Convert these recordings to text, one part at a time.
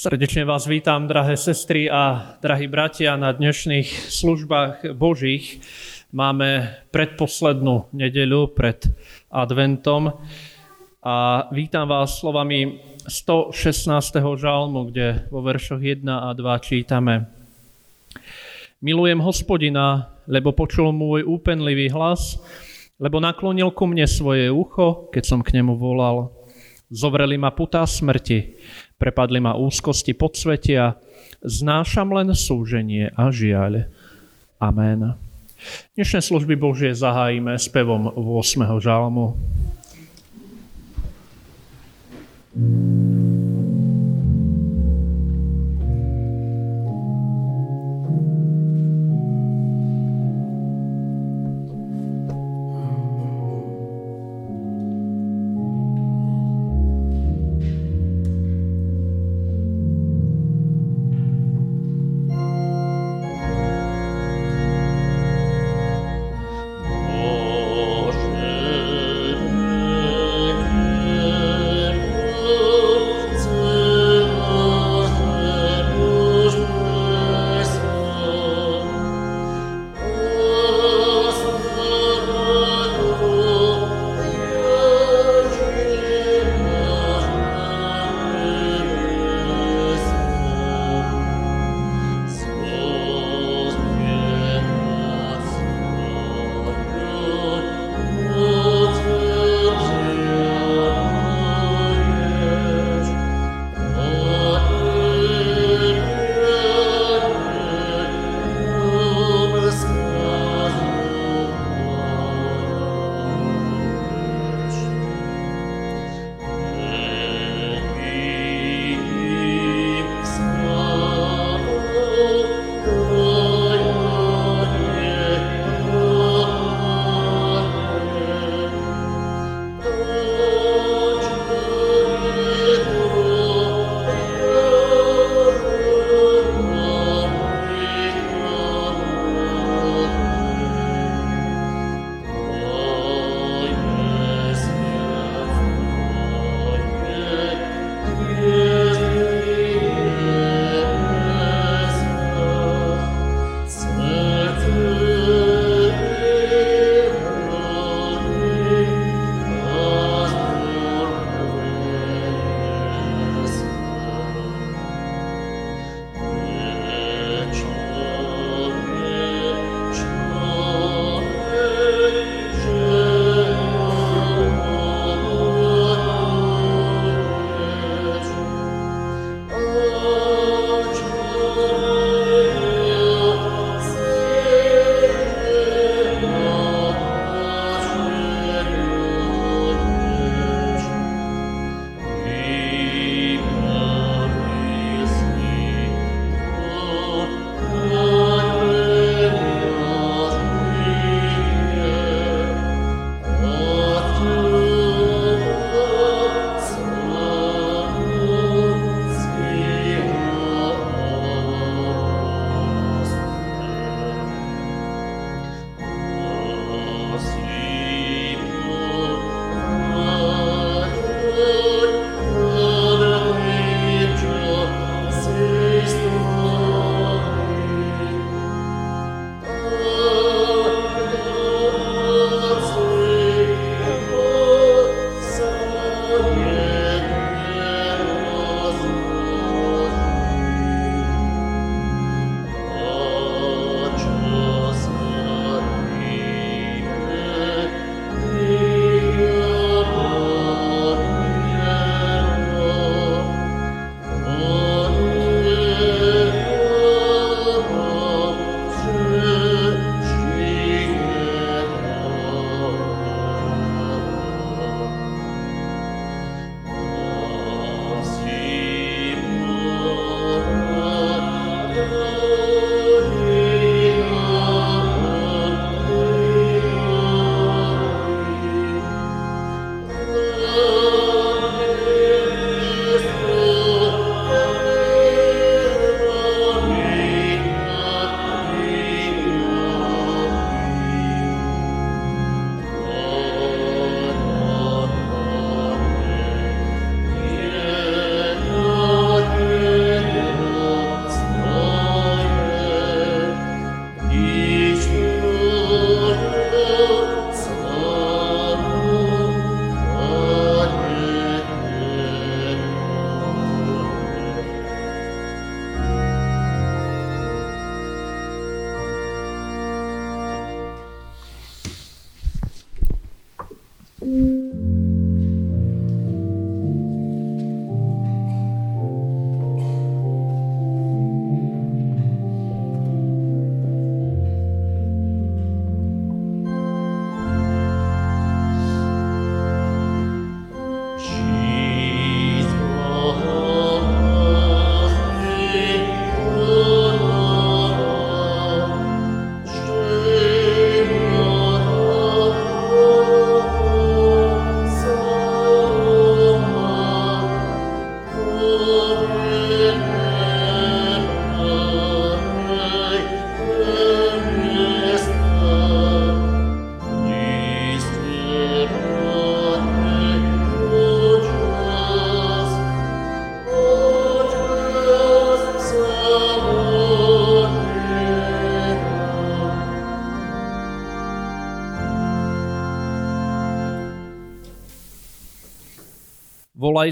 Srdečne vás vítam, drahé sestry a drahí bratia, na dnešných službách Božích. Máme predposlednú nedeľu pred adventom a vítam vás slovami 116. žalmu, kde vo veršoch 1 a 2 čítame Milujem hospodina, lebo počul môj úpenlivý hlas, lebo naklonil ku mne svoje ucho, keď som k nemu volal. Zovreli ma putá smrti, Prepadli ma úzkosti podsvetia, znášam len súženie a žiaľ. Amen. Dnešné služby Božie zahájime spevom 8. žalmu. thank you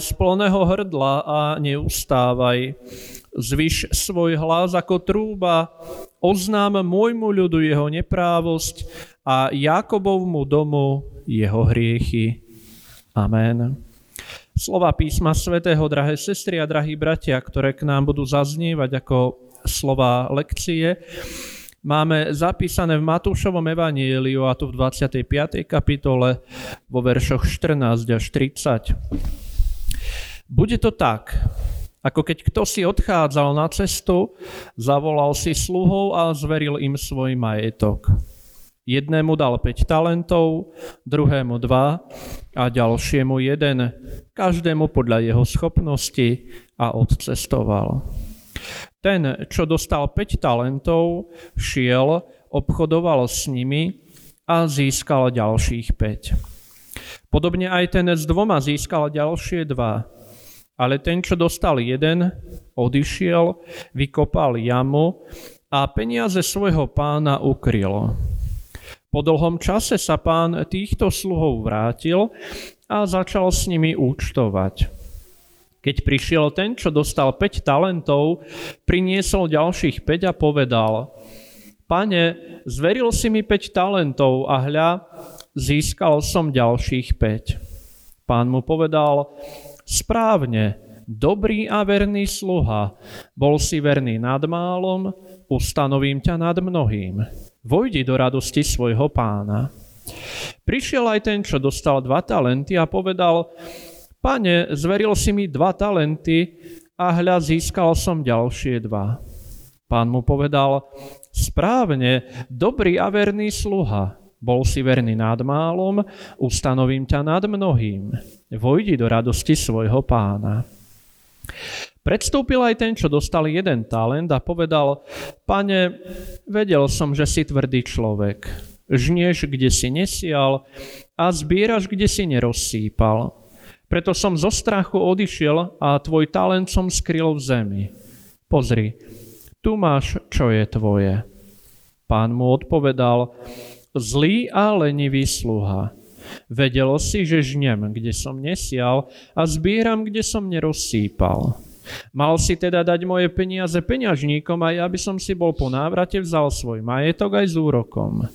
z plného hrdla a neustávaj. Zvyš svoj hlas ako trúba, oznám môjmu ľudu jeho neprávosť a Jakobovmu domu jeho hriechy. Amen. Slova písma svätého, drahé sestry a drahí bratia, ktoré k nám budú zaznievať ako slova lekcie, máme zapísané v Matúšovom evaníliu a tu v 25. kapitole vo veršoch 14 až 30. Bude to tak, ako keď kto si odchádzal na cestu, zavolal si sluhov a zveril im svoj majetok. Jednému dal 5 talentov, druhému 2 a ďalšiemu jeden, každému podľa jeho schopnosti a odcestoval. Ten, čo dostal 5 talentov, šiel, obchodoval s nimi a získal ďalších 5. Podobne aj ten s dvoma získal ďalšie dva. Ale ten, čo dostal jeden, odišiel, vykopal jamu a peniaze svojho pána ukryl. Po dlhom čase sa pán týchto sluhov vrátil a začal s nimi účtovať. Keď prišiel ten, čo dostal 5 talentov, priniesol ďalších 5 a povedal, Pane, zveril si mi 5 talentov a hľa, získal som ďalších 5. Pán mu povedal, Správne, dobrý a verný sluha, bol si verný nad málom, ustanovím ťa nad mnohým. Vojdi do radosti svojho pána. Prišiel aj ten, čo dostal dva talenty a povedal, pane, zveril si mi dva talenty a hľa získal som ďalšie dva. Pán mu povedal, správne, dobrý a verný sluha, bol si verný nad málom, ustanovím ťa nad mnohým. Vojdi do radosti svojho pána. Predstúpil aj ten, čo dostal jeden talent a povedal, pane, vedel som, že si tvrdý človek. Žnieš, kde si nesial a zbieraš, kde si nerozsýpal. Preto som zo strachu odišiel a tvoj talent som skryl v zemi. Pozri, tu máš, čo je tvoje. Pán mu odpovedal, Zlý a lenivý sluha. Vedelo si, že žnem, kde som nesial a zbieram, kde som nerozsýpal. Mal si teda dať moje peniaze peňažníkom a ja by som si bol po návrate vzal svoj majetok aj s úrokom.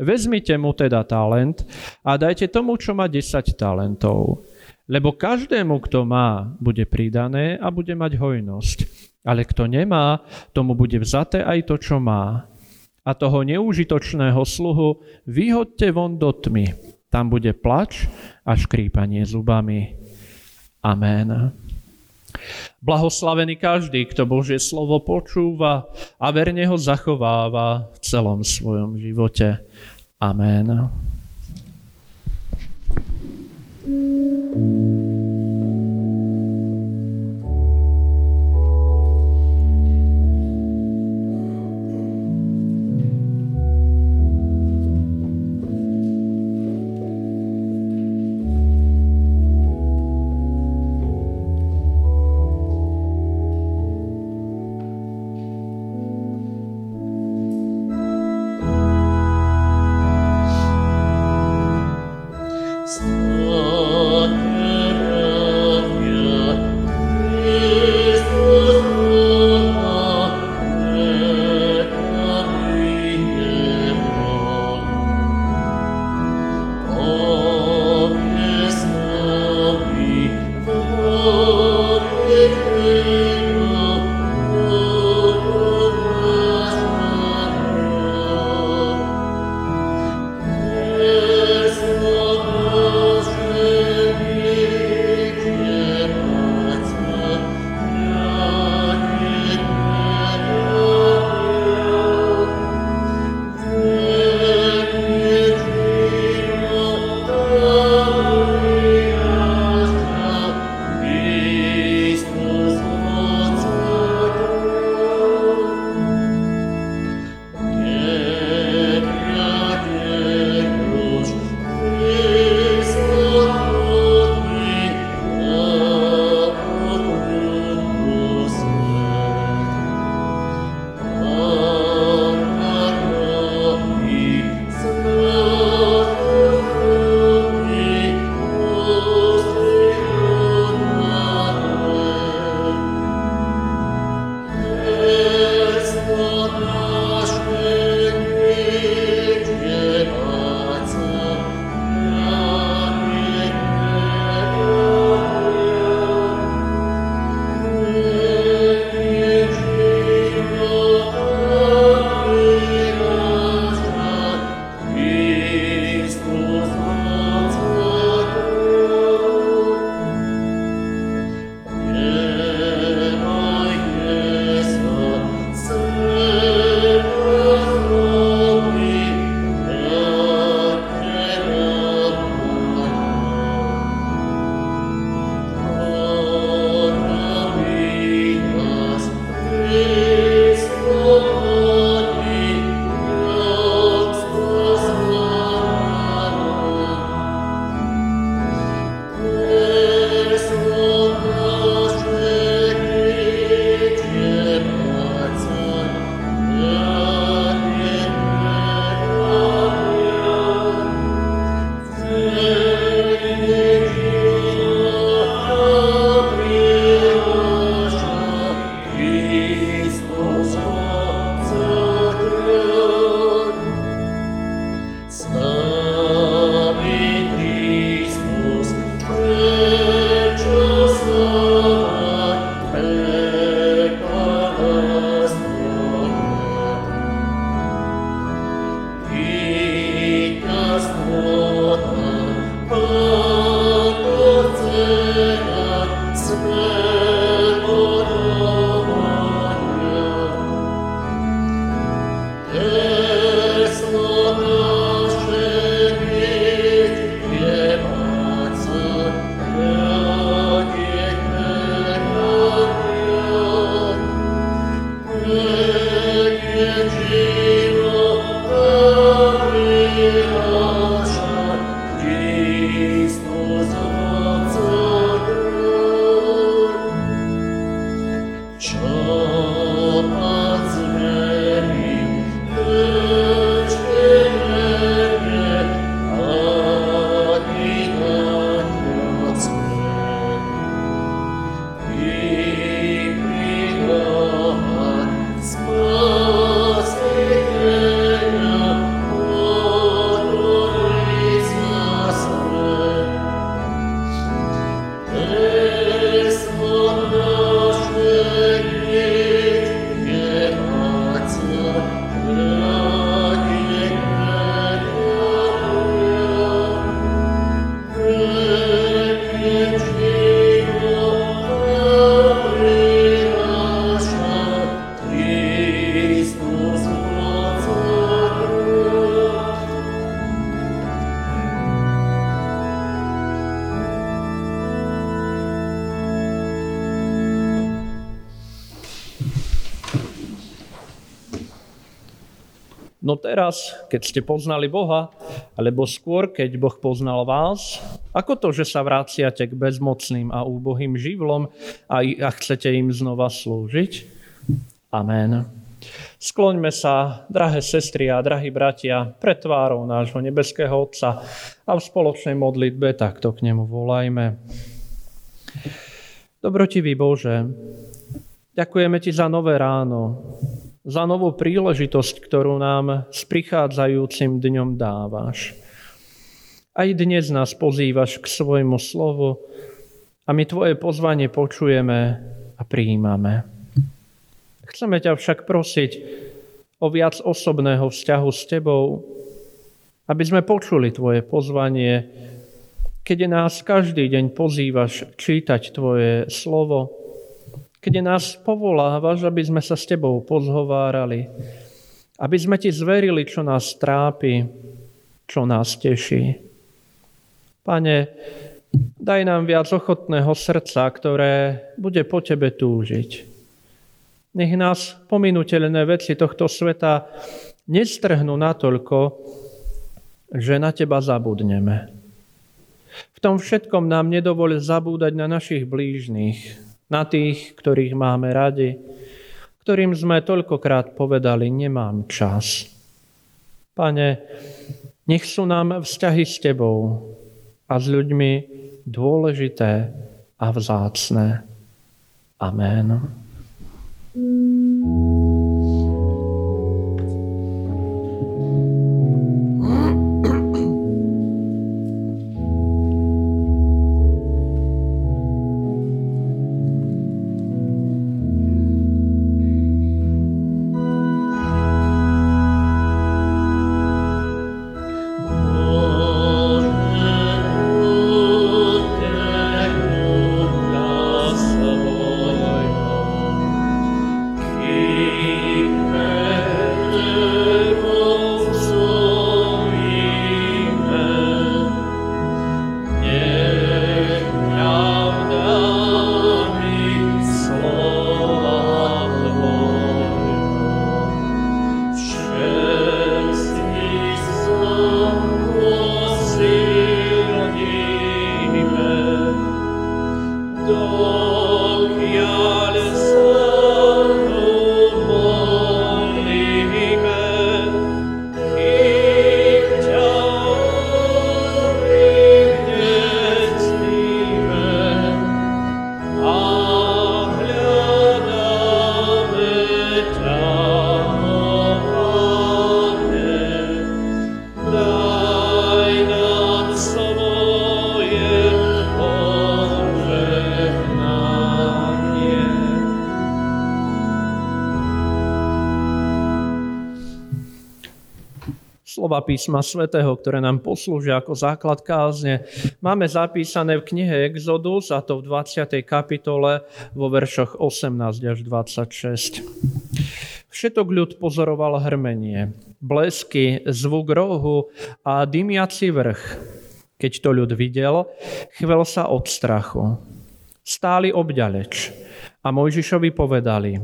Vezmite mu teda talent a dajte tomu, čo má 10 talentov. Lebo každému, kto má, bude pridané a bude mať hojnosť. Ale kto nemá, tomu bude vzaté aj to, čo má a toho neúžitočného sluhu vyhodte von do tmy. Tam bude plač a škrípanie zubami. Amen. Blahoslavený každý, kto Božie slovo počúva a verne ho zachováva v celom svojom živote. Amen. thank teraz, keď ste poznali Boha, alebo skôr, keď Boh poznal vás, ako to, že sa vraciate k bezmocným a úbohým živlom a, a chcete im znova slúžiť? Amen. Skloňme sa, drahé sestry a drahí bratia, pred tvárou nášho nebeského Otca a v spoločnej modlitbe takto k nemu volajme. Dobrotivý Bože, ďakujeme Ti za nové ráno, za novú príležitosť, ktorú nám s prichádzajúcim dňom dávaš. Aj dnes nás pozývaš k svojmu slovu a my Tvoje pozvanie počujeme a prijímame. Chceme ťa však prosiť o viac osobného vzťahu s Tebou, aby sme počuli Tvoje pozvanie, keď nás každý deň pozývaš čítať Tvoje slovo, keď nás povolávaš, aby sme sa s Tebou pozhovárali, aby sme Ti zverili, čo nás trápi, čo nás teší. Pane, daj nám viac ochotného srdca, ktoré bude po Tebe túžiť. Nech nás pominutelné veci tohto sveta nestrhnú natoľko, že na Teba zabudneme. V tom všetkom nám nedovol zabúdať na našich blížnych, na tých, ktorých máme radi, ktorým sme toľkokrát povedali, nemám čas. Pane, nech sú nám vzťahy s Tebou a s ľuďmi dôležité a vzácne. Amen. Písma svätého, ktoré nám poslúžia ako základ kázne, máme zapísané v knihe Exodus, a to v 20. kapitole vo veršoch 18 až 26. Všetok ľud pozoroval hrmenie, blesky, zvuk rohu a dymiaci vrch. Keď to ľud videl, chvel sa od strachu. Stáli obďaleč a Mojžišovi povedali,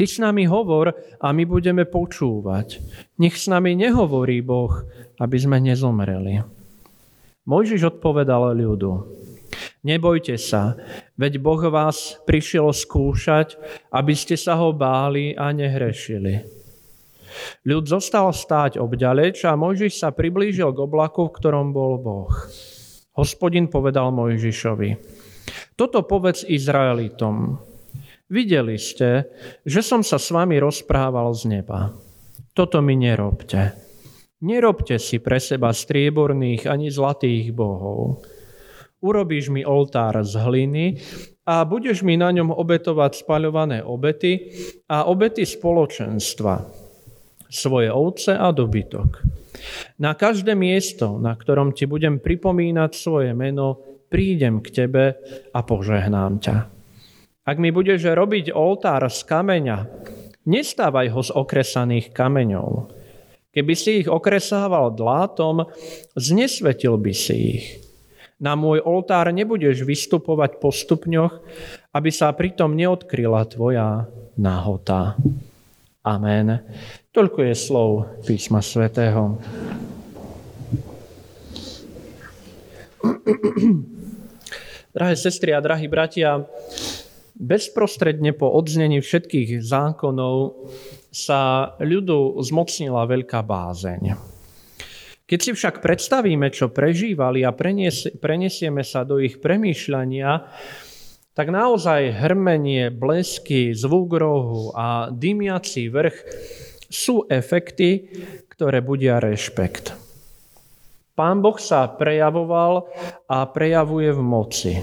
Ty s nami hovor a my budeme počúvať. Nech s nami nehovorí Boh, aby sme nezomreli. Mojžiš odpovedal ľudu. Nebojte sa, veď Boh vás prišiel skúšať, aby ste sa ho báli a nehrešili. Ľud zostal stáť obďaleč a Mojžiš sa priblížil k oblaku, v ktorom bol Boh. Hospodin povedal Mojžišovi, toto povedz Izraelitom, Videli ste, že som sa s vami rozprával z neba. Toto mi nerobte. Nerobte si pre seba strieborných ani zlatých bohov. Urobíš mi oltár z hliny a budeš mi na ňom obetovať spaľované obety a obety spoločenstva, svoje ovce a dobytok. Na každé miesto, na ktorom ti budem pripomínať svoje meno, prídem k tebe a požehnám ťa. Ak mi budeš robiť oltár z kameňa, nestávaj ho z okresaných kameňov. Keby si ich okresával dlátom, znesvetil by si ich. Na môj oltár nebudeš vystupovať po stupňoch, aby sa pritom neodkryla tvoja nahota. Amen. Toľko je slov písma svätého. Drahé sestry a drahí bratia, bezprostredne po odznení všetkých zákonov sa ľudu zmocnila veľká bázeň. Keď si však predstavíme, čo prežívali a preniesieme sa do ich premýšľania, tak naozaj hrmenie, blesky, zvuk rohu a dymiací vrch sú efekty, ktoré budia rešpekt. Pán Boh sa prejavoval a prejavuje v moci.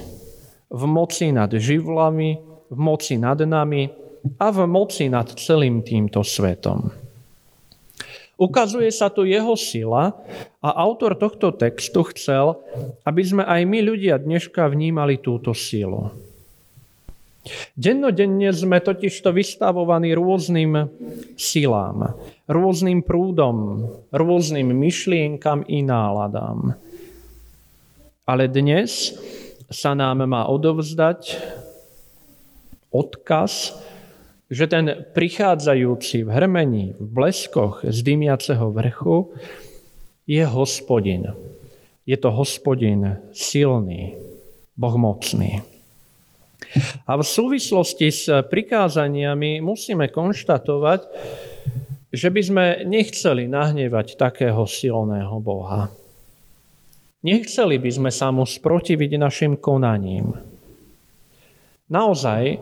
V moci nad živlami, v moci nad nami a v moci nad celým týmto svetom. Ukazuje sa tu jeho sila a autor tohto textu chcel, aby sme aj my ľudia dneška vnímali túto silu. Dennodenne sme totižto vystavovaní rôznym silám, rôznym prúdom, rôznym myšlienkam i náladám. Ale dnes sa nám má odovzdať odkaz, že ten prichádzajúci v hrmení, v bleskoch z dymiaceho vrchu je hospodin. Je to hospodin silný, bohmocný. A v súvislosti s prikázaniami musíme konštatovať, že by sme nechceli nahnevať takého silného Boha. Nechceli by sme sa mu sprotiviť našim konaním. Naozaj,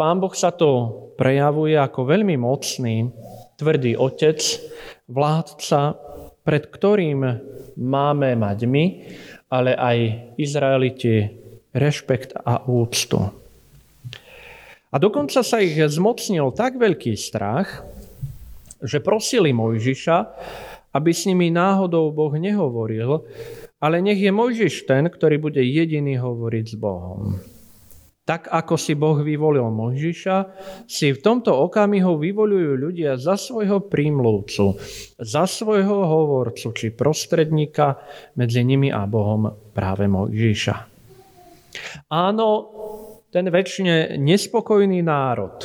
Pán Boh sa to prejavuje ako veľmi mocný, tvrdý otec, vládca, pred ktorým máme mať my, ale aj Izraeliti rešpekt a úctu. A dokonca sa ich zmocnil tak veľký strach, že prosili Mojžiša, aby s nimi náhodou Boh nehovoril, ale nech je Mojžiš ten, ktorý bude jediný hovoriť s Bohom. Tak ako si Boh vyvolil Mojžiša, si v tomto okamihu vyvolujú ľudia za svojho prímluvcu, za svojho hovorcu či prostredníka medzi nimi a Bohom práve Mojžiša. Áno, ten väčšine nespokojný národ,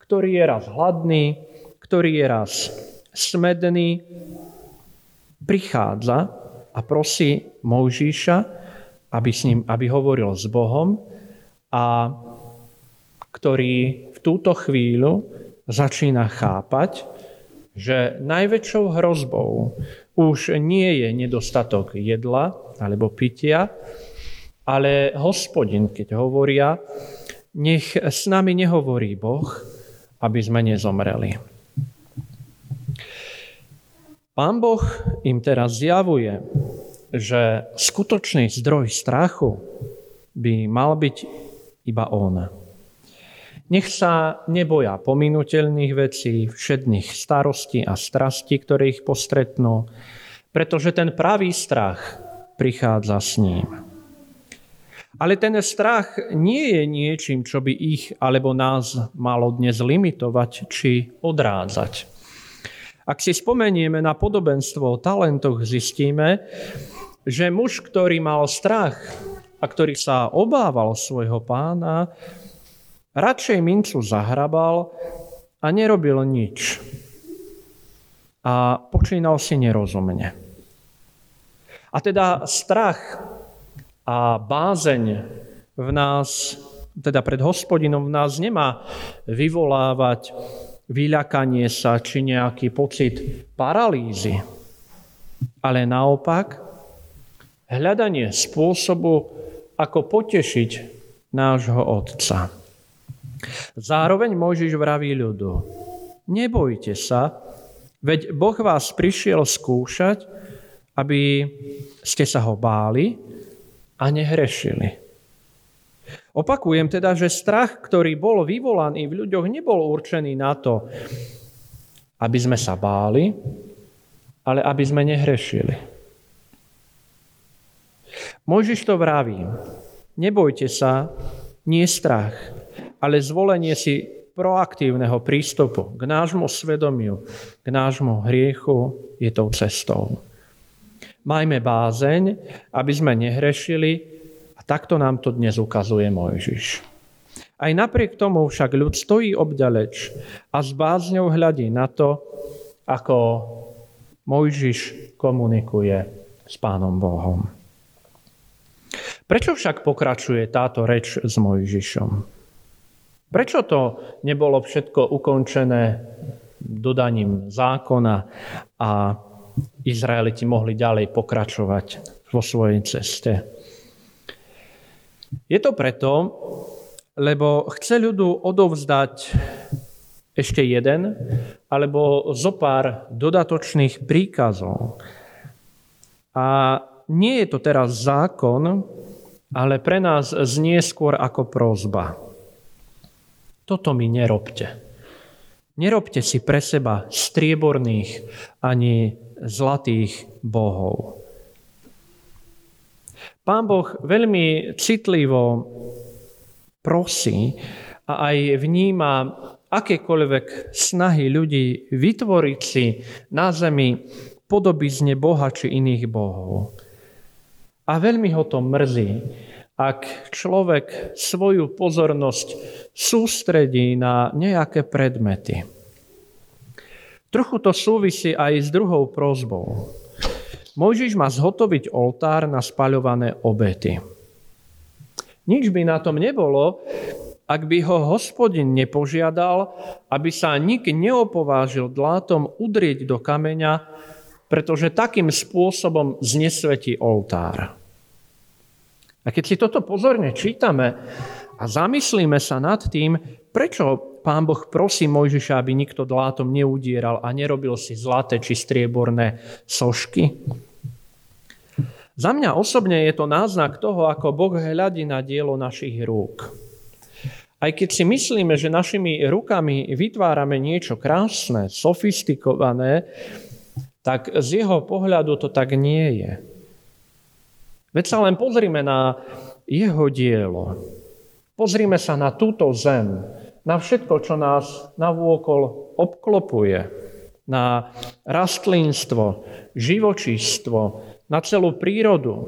ktorý je raz hladný, ktorý je raz smedný, prichádza a prosí Mojžíša, aby, s ním, aby hovoril s Bohom a ktorý v túto chvíľu začína chápať, že najväčšou hrozbou už nie je nedostatok jedla alebo pitia, ale hospodin, keď hovoria, nech s nami nehovorí Boh, aby sme nezomreli. Pán Boh im teraz zjavuje, že skutočný zdroj strachu by mal byť iba On. Nech sa neboja pominutelných vecí, všedných starostí a strastí, ktoré ich postretnú, pretože ten pravý strach prichádza s ním. Ale ten strach nie je niečím, čo by ich alebo nás malo dnes limitovať či odrádzať. Ak si spomenieme na podobenstvo o talentoch, zistíme, že muž, ktorý mal strach a ktorý sa obával svojho pána, radšej mincu zahrabal a nerobil nič. A počínal si nerozumne. A teda strach a bázeň v nás, teda pred hospodinom v nás nemá vyvolávať vyľakanie sa či nejaký pocit paralýzy, ale naopak hľadanie spôsobu, ako potešiť nášho Otca. Zároveň Mojžiš vraví ľudu, nebojte sa, veď Boh vás prišiel skúšať, aby ste sa ho báli, a nehrešili. Opakujem teda, že strach, ktorý bol vyvolaný v ľuďoch, nebol určený na to, aby sme sa báli, ale aby sme nehrešili. Mojžiš to vraví. Nebojte sa, nie strach, ale zvolenie si proaktívneho prístupu k nášmu svedomiu, k nášmu hriechu je tou cestou. Majme bázeň, aby sme nehrešili a takto nám to dnes ukazuje Mojžiš. Aj napriek tomu však ľud stojí obďaleč a s bázňou hľadí na to, ako Mojžiš komunikuje s Pánom Bohom. Prečo však pokračuje táto reč s Mojžišom? Prečo to nebolo všetko ukončené dodaním zákona a Izraeliti mohli ďalej pokračovať vo svojej ceste? Je to preto, lebo chce ľudu odovzdať ešte jeden alebo zo pár dodatočných príkazov. A nie je to teraz zákon, ale pre nás znie skôr ako prozba. Toto mi nerobte. Nerobte si pre seba strieborných ani zlatých bohov. Pán Boh veľmi citlivo prosí a aj vníma akékoľvek snahy ľudí vytvoriť si na zemi podobizne Boha či iných bohov. A veľmi ho to mrzí, ak človek svoju pozornosť sústredí na nejaké predmety. Trochu to súvisí aj s druhou prozbou. Mojžiš má zhotoviť oltár na spaľované obety. Nič by na tom nebolo, ak by ho hospodin nepožiadal, aby sa nik neopovážil dlátom udrieť do kameňa pretože takým spôsobom znesvetí oltár. A keď si toto pozorne čítame a zamyslíme sa nad tým, prečo pán Boh prosí Mojžiša, aby nikto dlátom neudieral a nerobil si zlaté či strieborné sošky, za mňa osobne je to náznak toho, ako Boh hľadí na dielo našich rúk. Aj keď si myslíme, že našimi rukami vytvárame niečo krásne, sofistikované, tak z jeho pohľadu to tak nie je. Veď sa len pozrime na jeho dielo. Pozrime sa na túto zem, na všetko, čo nás navôkol obklopuje, na rastlinstvo, živočístvo, na celú prírodu.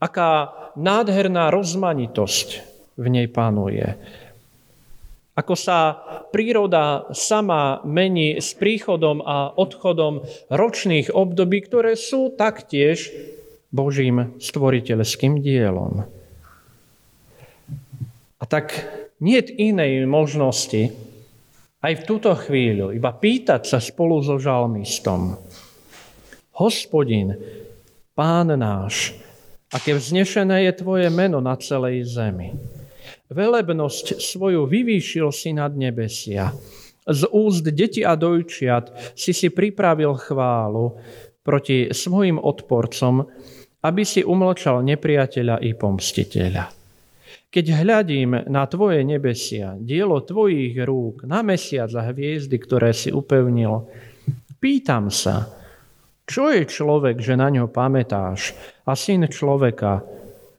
Aká nádherná rozmanitosť v nej panuje. Ako sa príroda sama mení s príchodom a odchodom ročných období, ktoré sú taktiež Božím stvoriteľským dielom. A tak nie inej možnosti aj v túto chvíľu iba pýtať sa spolu so žalmistom. Hospodin, pán náš, aké vznešené je tvoje meno na celej zemi velebnosť svoju vyvýšil si nad nebesia. Z úst deti a dojčiat si si pripravil chválu proti svojim odporcom, aby si umlčal nepriateľa i pomstiteľa. Keď hľadím na tvoje nebesia, dielo tvojich rúk, na mesiac a hviezdy, ktoré si upevnil, pýtam sa, čo je človek, že na ňo pamätáš a syn človeka,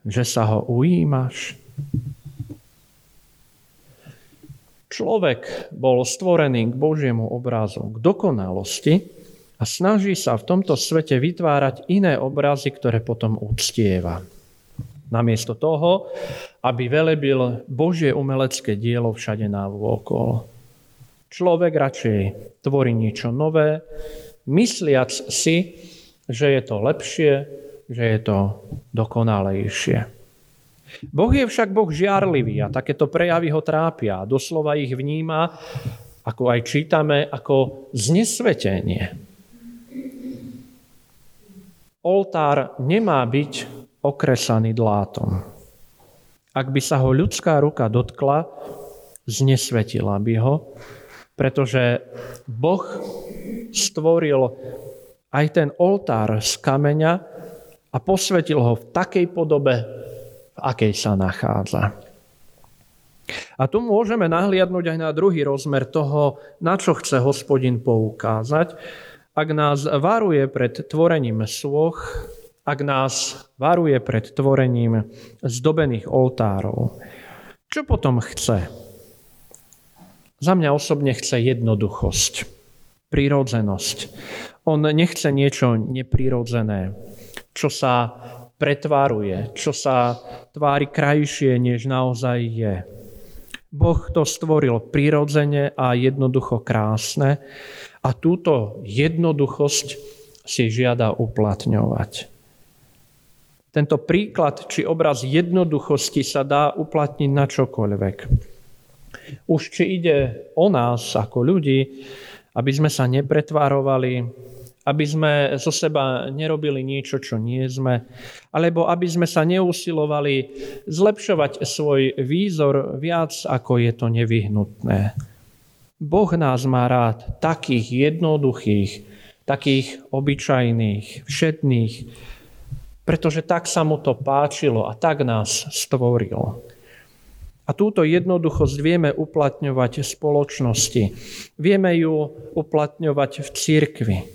že sa ho ujímaš? Človek bol stvorený k Božiemu obrázu, k dokonalosti a snaží sa v tomto svete vytvárať iné obrazy, ktoré potom uctieva. Namiesto toho, aby velebil Božie umelecké dielo všade vôkol. Človek radšej tvorí niečo nové, mysliac si, že je to lepšie, že je to dokonalejšie. Boh je však Boh žiarlivý a takéto prejavy ho trápia. Doslova ich vníma, ako aj čítame, ako znesvetenie. Oltár nemá byť okresaný dlátom. Ak by sa ho ľudská ruka dotkla, znesvetila by ho, pretože Boh stvoril aj ten oltár z kameňa a posvetil ho v takej podobe, v akej sa nachádza. A tu môžeme nahliadnúť aj na druhý rozmer toho, na čo chce hospodin poukázať, ak nás varuje pred tvorením svoch, ak nás varuje pred tvorením zdobených oltárov. Čo potom chce? Za mňa osobne chce jednoduchosť, prírodzenosť. On nechce niečo neprirodzené, čo sa pretváruje, čo sa tvári krajšie, než naozaj je. Boh to stvoril prirodzene a jednoducho krásne a túto jednoduchosť si žiada uplatňovať. Tento príklad či obraz jednoduchosti sa dá uplatniť na čokoľvek. Už či ide o nás ako ľudí, aby sme sa nepretvárovali, aby sme zo seba nerobili niečo, čo nie sme, alebo aby sme sa neusilovali zlepšovať svoj výzor viac, ako je to nevyhnutné. Boh nás má rád takých jednoduchých, takých obyčajných, všetných, pretože tak sa mu to páčilo a tak nás stvoril. A túto jednoduchosť vieme uplatňovať v spoločnosti. Vieme ju uplatňovať v cirkvi.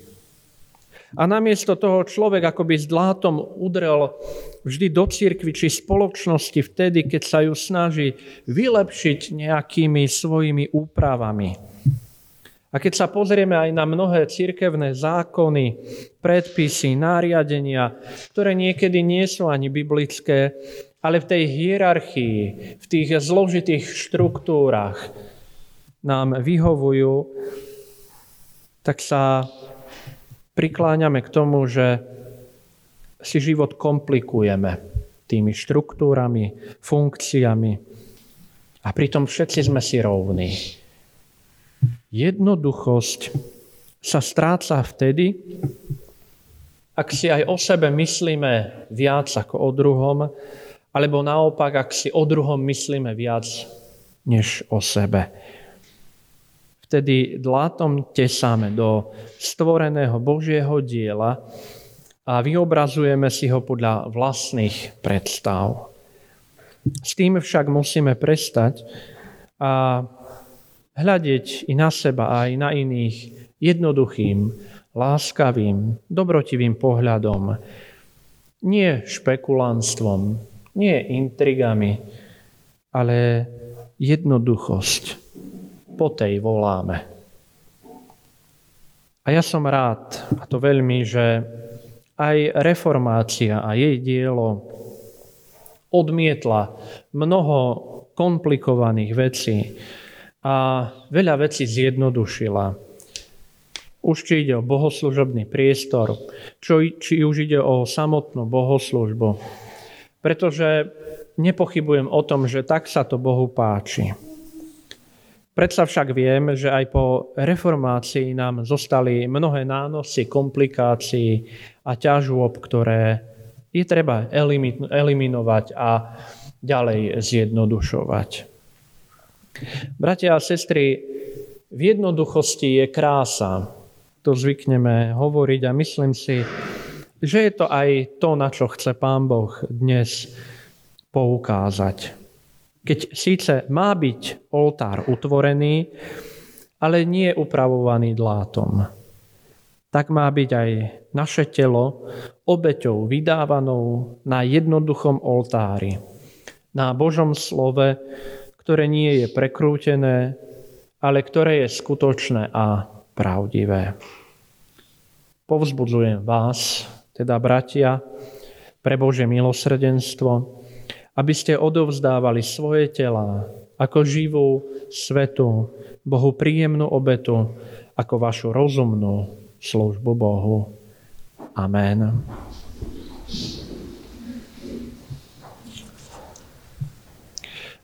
A namiesto toho človek akoby s dlátom udrel vždy do cirkvi či spoločnosti vtedy, keď sa ju snaží vylepšiť nejakými svojimi úpravami. A keď sa pozrieme aj na mnohé cirkevné zákony, predpisy, nariadenia, ktoré niekedy nie sú ani biblické, ale v tej hierarchii, v tých zložitých štruktúrach nám vyhovujú, tak sa prikláňame k tomu, že si život komplikujeme tými štruktúrami, funkciami a pritom všetci sme si rovní. Jednoduchosť sa stráca vtedy, ak si aj o sebe myslíme viac ako o druhom, alebo naopak, ak si o druhom myslíme viac než o sebe. Vtedy dlátom tesáme do stvoreného Božieho diela a vyobrazujeme si ho podľa vlastných predstav. S tým však musíme prestať a hľadiť i na seba, aj na iných jednoduchým, láskavým, dobrotivým pohľadom. Nie špekulánstvom, nie intrigami, ale jednoduchosť. Po tej voláme. A ja som rád, a to veľmi, že aj reformácia a jej dielo odmietla mnoho komplikovaných vecí, a veľa vecí zjednodušila. Už či ide o bohoslužobný priestor, čo, či už ide o samotnú bohoslužbu. Pretože nepochybujem o tom, že tak sa to Bohu páči. Predsa však viem, že aj po reformácii nám zostali mnohé nánosy, komplikácií a ťažôb, ktoré je treba eliminovať a ďalej zjednodušovať. Bratia a sestry, v jednoduchosti je krása. To zvykneme hovoriť a myslím si, že je to aj to, na čo chce Pán Boh dnes poukázať. Keď síce má byť oltár utvorený, ale nie upravovaný dlátom, tak má byť aj naše telo obeťou vydávanou na jednoduchom oltári, na Božom slove, ktoré nie je prekrútené, ale ktoré je skutočné a pravdivé. Povzbudzujem vás, teda bratia, pre Bože milosrdenstvo, aby ste odovzdávali svoje tela ako živú, svetu, Bohu príjemnú obetu, ako vašu rozumnú službu Bohu. Amen.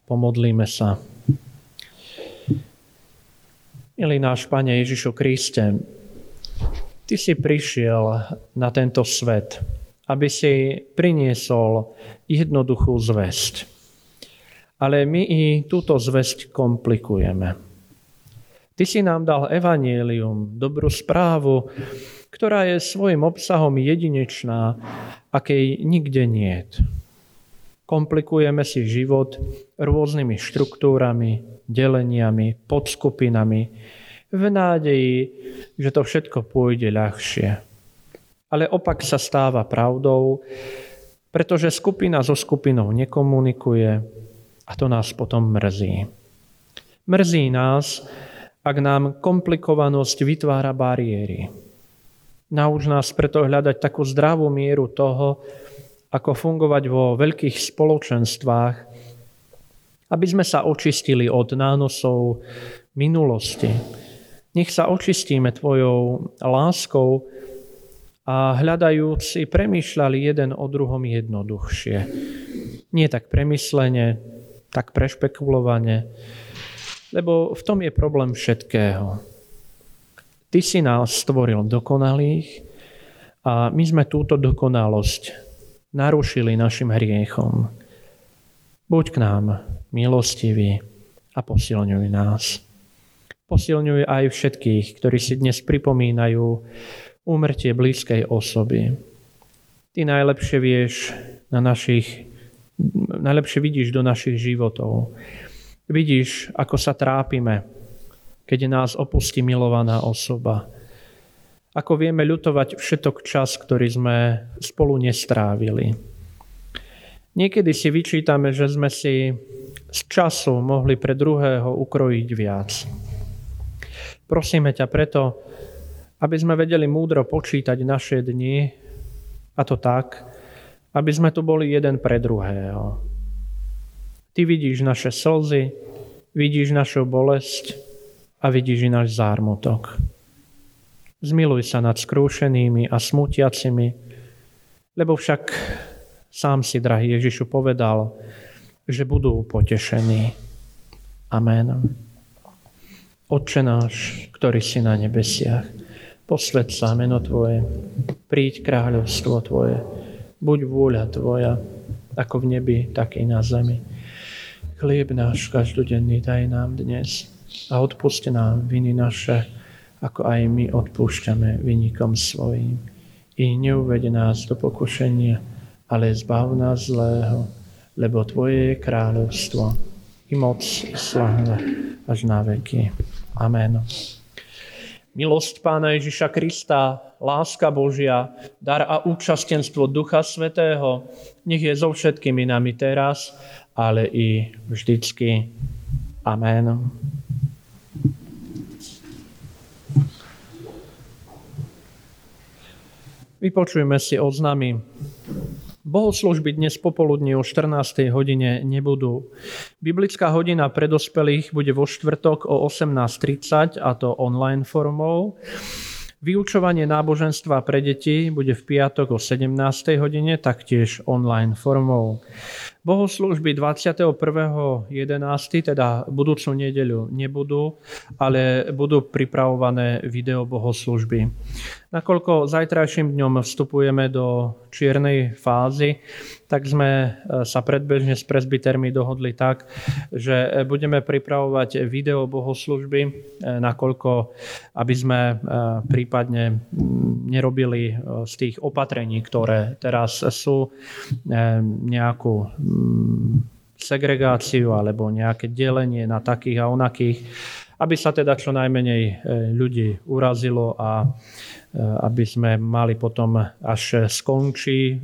Pomodlíme sa. Milý náš Pane Ježišu Kriste, Ty si prišiel na tento svet, aby si priniesol jednoduchú zväzť. Ale my i túto zväzť komplikujeme. Ty si nám dal evanielium, dobrú správu, ktorá je svojim obsahom jedinečná, akej nikde niet. Komplikujeme si život rôznymi štruktúrami, deleniami, podskupinami, v nádeji, že to všetko pôjde ľahšie. Ale opak sa stáva pravdou, pretože skupina so skupinou nekomunikuje a to nás potom mrzí. Mrzí nás, ak nám komplikovanosť vytvára bariéry. Nauč nás preto hľadať takú zdravú mieru toho, ako fungovať vo veľkých spoločenstvách, Aby sme sa očistili od nánosov minulosti. Nech sa očistíme Tvojou láskou a hľadajúc si premýšľali jeden o druhom jednoduchšie. Nie tak premyslene, tak prešpekulovane, lebo v tom je problém všetkého. Ty si nás stvoril dokonalých a my sme túto dokonalosť narušili našim hriechom. Buď k nám milostivý a posilňuj nás. Posilňuj aj všetkých, ktorí si dnes pripomínajú úmrtie blízkej osoby. Ty najlepšie vieš na našich, najlepšie vidíš do našich životov. Vidíš, ako sa trápime, keď nás opustí milovaná osoba. Ako vieme ľutovať všetok čas, ktorý sme spolu nestrávili. Niekedy si vyčítame, že sme si z času mohli pre druhého ukrojiť viac. Prosíme ťa preto, aby sme vedeli múdro počítať naše dni, a to tak, aby sme tu boli jeden pre druhého. Ty vidíš naše slzy, vidíš našu bolesť a vidíš i náš zármutok. Zmiluj sa nad skrúšenými a smutiacimi, lebo však sám si, drahý Ježišu, povedal, že budú potešení. Amen. Otče náš, ktorý si na nebesiach, posved sa meno Tvoje, príď kráľovstvo Tvoje, buď vôľa Tvoja, ako v nebi, tak i na zemi. Chlieb náš každodenný daj nám dnes a odpuste nám viny naše, ako aj my odpúšťame vynikom svojim. I neuvede nás do pokušenia, ale zbav nás zlého, lebo Tvoje je kráľovstvo, i moc, i sláva až na veky. Amen. Milosť Pána Ježiša Krista, láska Božia, dar a účastenstvo Ducha Svetého, nech je so všetkými nami teraz ale i vždycky. Amen. Vypočujme si oznámy. Bohoslužby dnes popoludní o 14. hodine nebudú. Biblická hodina pre dospelých bude vo štvrtok o 18.30 a to online formou. Vyučovanie náboženstva pre deti bude v piatok o 17. hodine, taktiež online formou. Bohoslužby 21.11., teda budúcu nedeľu nebudú, ale budú pripravované video bohoslužby. Nakoľko zajtrajším dňom vstupujeme do čiernej fázy, tak sme e, sa predbežne s presbytermi dohodli tak, že budeme pripravovať video bohoslužby, e, nakoľko aby sme e, prípadne nerobili z tých opatrení, ktoré teraz sú nejakú segregáciu alebo nejaké delenie na takých a onakých, aby sa teda čo najmenej ľudí urazilo a Eh, aby sme mali potom, až skončí eh,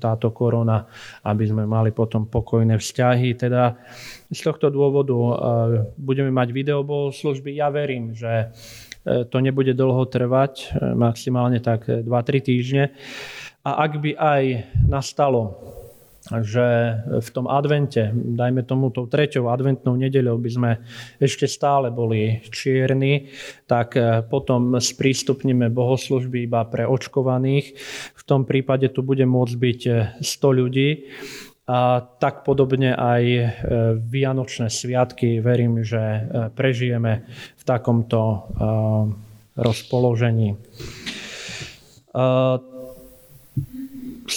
táto korona, aby sme mali potom pokojné vzťahy. Teda z tohto dôvodu budeme mať videobohoslužby. Ja verím, že to nebude dlho trvať, maximálne tak 2-3 týždne. A ak by aj nastalo že v tom advente, dajme tomu tou treťou adventnou nedeľou by sme ešte stále boli čierni, tak eh, potom sprístupníme bohoslužby iba pre očkovaných. V tom prípade tu bude môcť byť 100 eh, ľudí. A tak podobne aj eh, Vianočné sviatky verím, že prežijeme v takomto rozpoložení.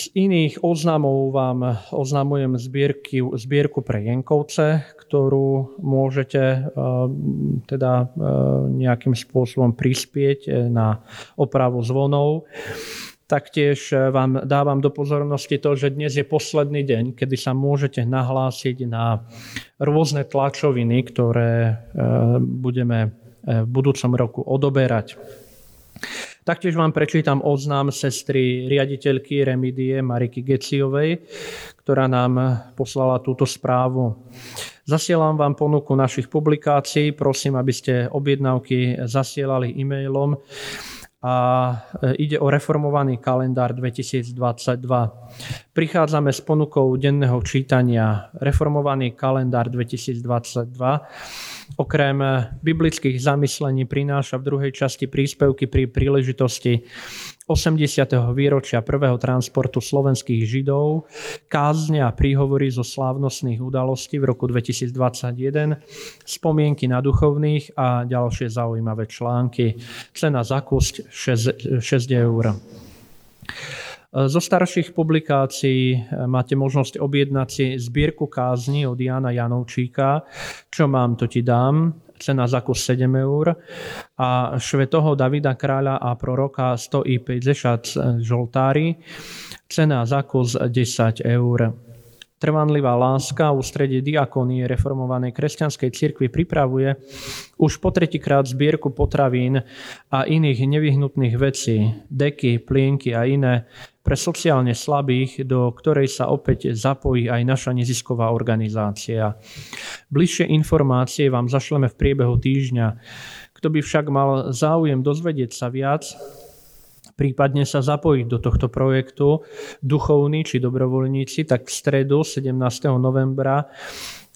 Z iných oznamov vám oznamujem zbierky, zbierku pre Jenkovce, ktorú môžete eh, teda eh, nejakým spôsobom prispieť eh, na opravu zvonov. Taktiež vám dávam do pozornosti to, že dnes je posledný deň, kedy sa môžete nahlásiť na rôzne tlačoviny, ktoré budeme v budúcom roku odoberať. Taktiež vám prečítam oznám sestry riaditeľky Remidie Mariky Geciovej, ktorá nám poslala túto správu. Zasielam vám ponuku našich publikácií. Prosím, aby ste objednávky zasielali e-mailom a ide o reformovaný kalendár 2022. Prichádzame s ponukou denného čítania reformovaný kalendár 2022 okrem biblických zamyslení prináša v druhej časti príspevky pri príležitosti 80. výročia prvého transportu slovenských Židov, kázne a príhovory zo slávnostných udalostí v roku 2021, spomienky na duchovných a ďalšie zaujímavé články. Cena za kus 6, 6 eur. Zo starších publikácií máte možnosť objednať si zbierku kázni od Jana Janovčíka, čo mám, to ti dám cena za kus 7 eur a švetoho Davida kráľa a proroka 150 žoltári, cena za kus 10 eur. Trvanlivá láska u strede diakonie reformovanej kresťanskej cirkvi pripravuje už po tretíkrát zbierku potravín a iných nevyhnutných vecí, deky, plienky a iné pre sociálne slabých, do ktorej sa opäť zapojí aj naša nezisková organizácia. Bližšie informácie vám zašleme v priebehu týždňa. Kto by však mal záujem dozvedieť sa viac, prípadne sa zapojiť do tohto projektu, duchovní či dobrovoľníci, tak v stredu 17. novembra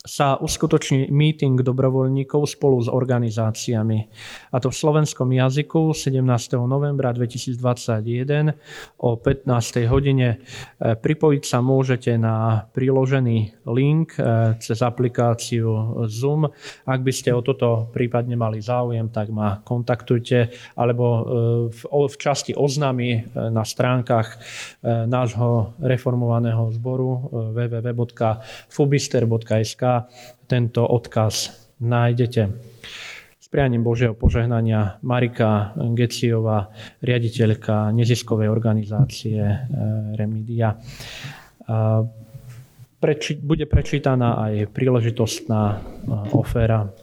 sa uskutoční meeting dobrovoľníkov spolu s organizáciami. A to v slovenskom jazyku 17. novembra 2021 o 15. hodine. E, pripojiť sa môžete na priložený link e, cez aplikáciu Zoom. Ak by ste o toto prípadne mali záujem, tak ma kontaktujte alebo e, v časti oznámy na stránkach nášho reformovaného zboru www.fubister.sk tento odkaz nájdete. S prianím Božieho požehnania Marika Geciová, riaditeľka neziskovej organizácie eh, Remidia. Bude prečítaná aj príležitostná eh,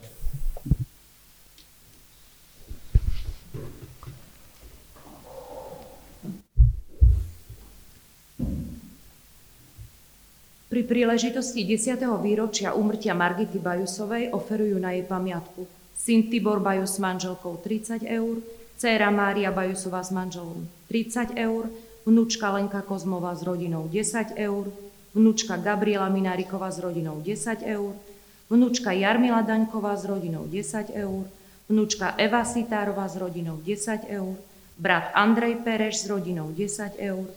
Pri príležitosti 10. výročia úmrtia Margity Bajusovej oferujú na jej pamiatku syn Tibor Bajus s manželkou 30 eur, dcéra Mária Bajusová s manželom 30 eur, vnúčka Lenka Kozmová s rodinou 10 eur, vnúčka Gabriela Mináriková s rodinou 10 eur, vnúčka Jarmila Daňková s rodinou 10 eur, vnúčka Eva Sitárová s rodinou 10 eur, brat Andrej Pereš s rodinou 10 eur,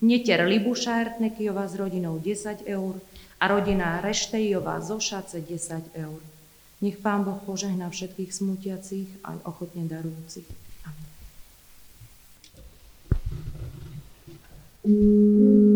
Neter Libuša Hertnekijová s rodinou 10 eur a rodina Reštejová zo Šace 10 eur. Nech Pán Boh požehná všetkých smutiacich aj ochotne darujúcich. Amen.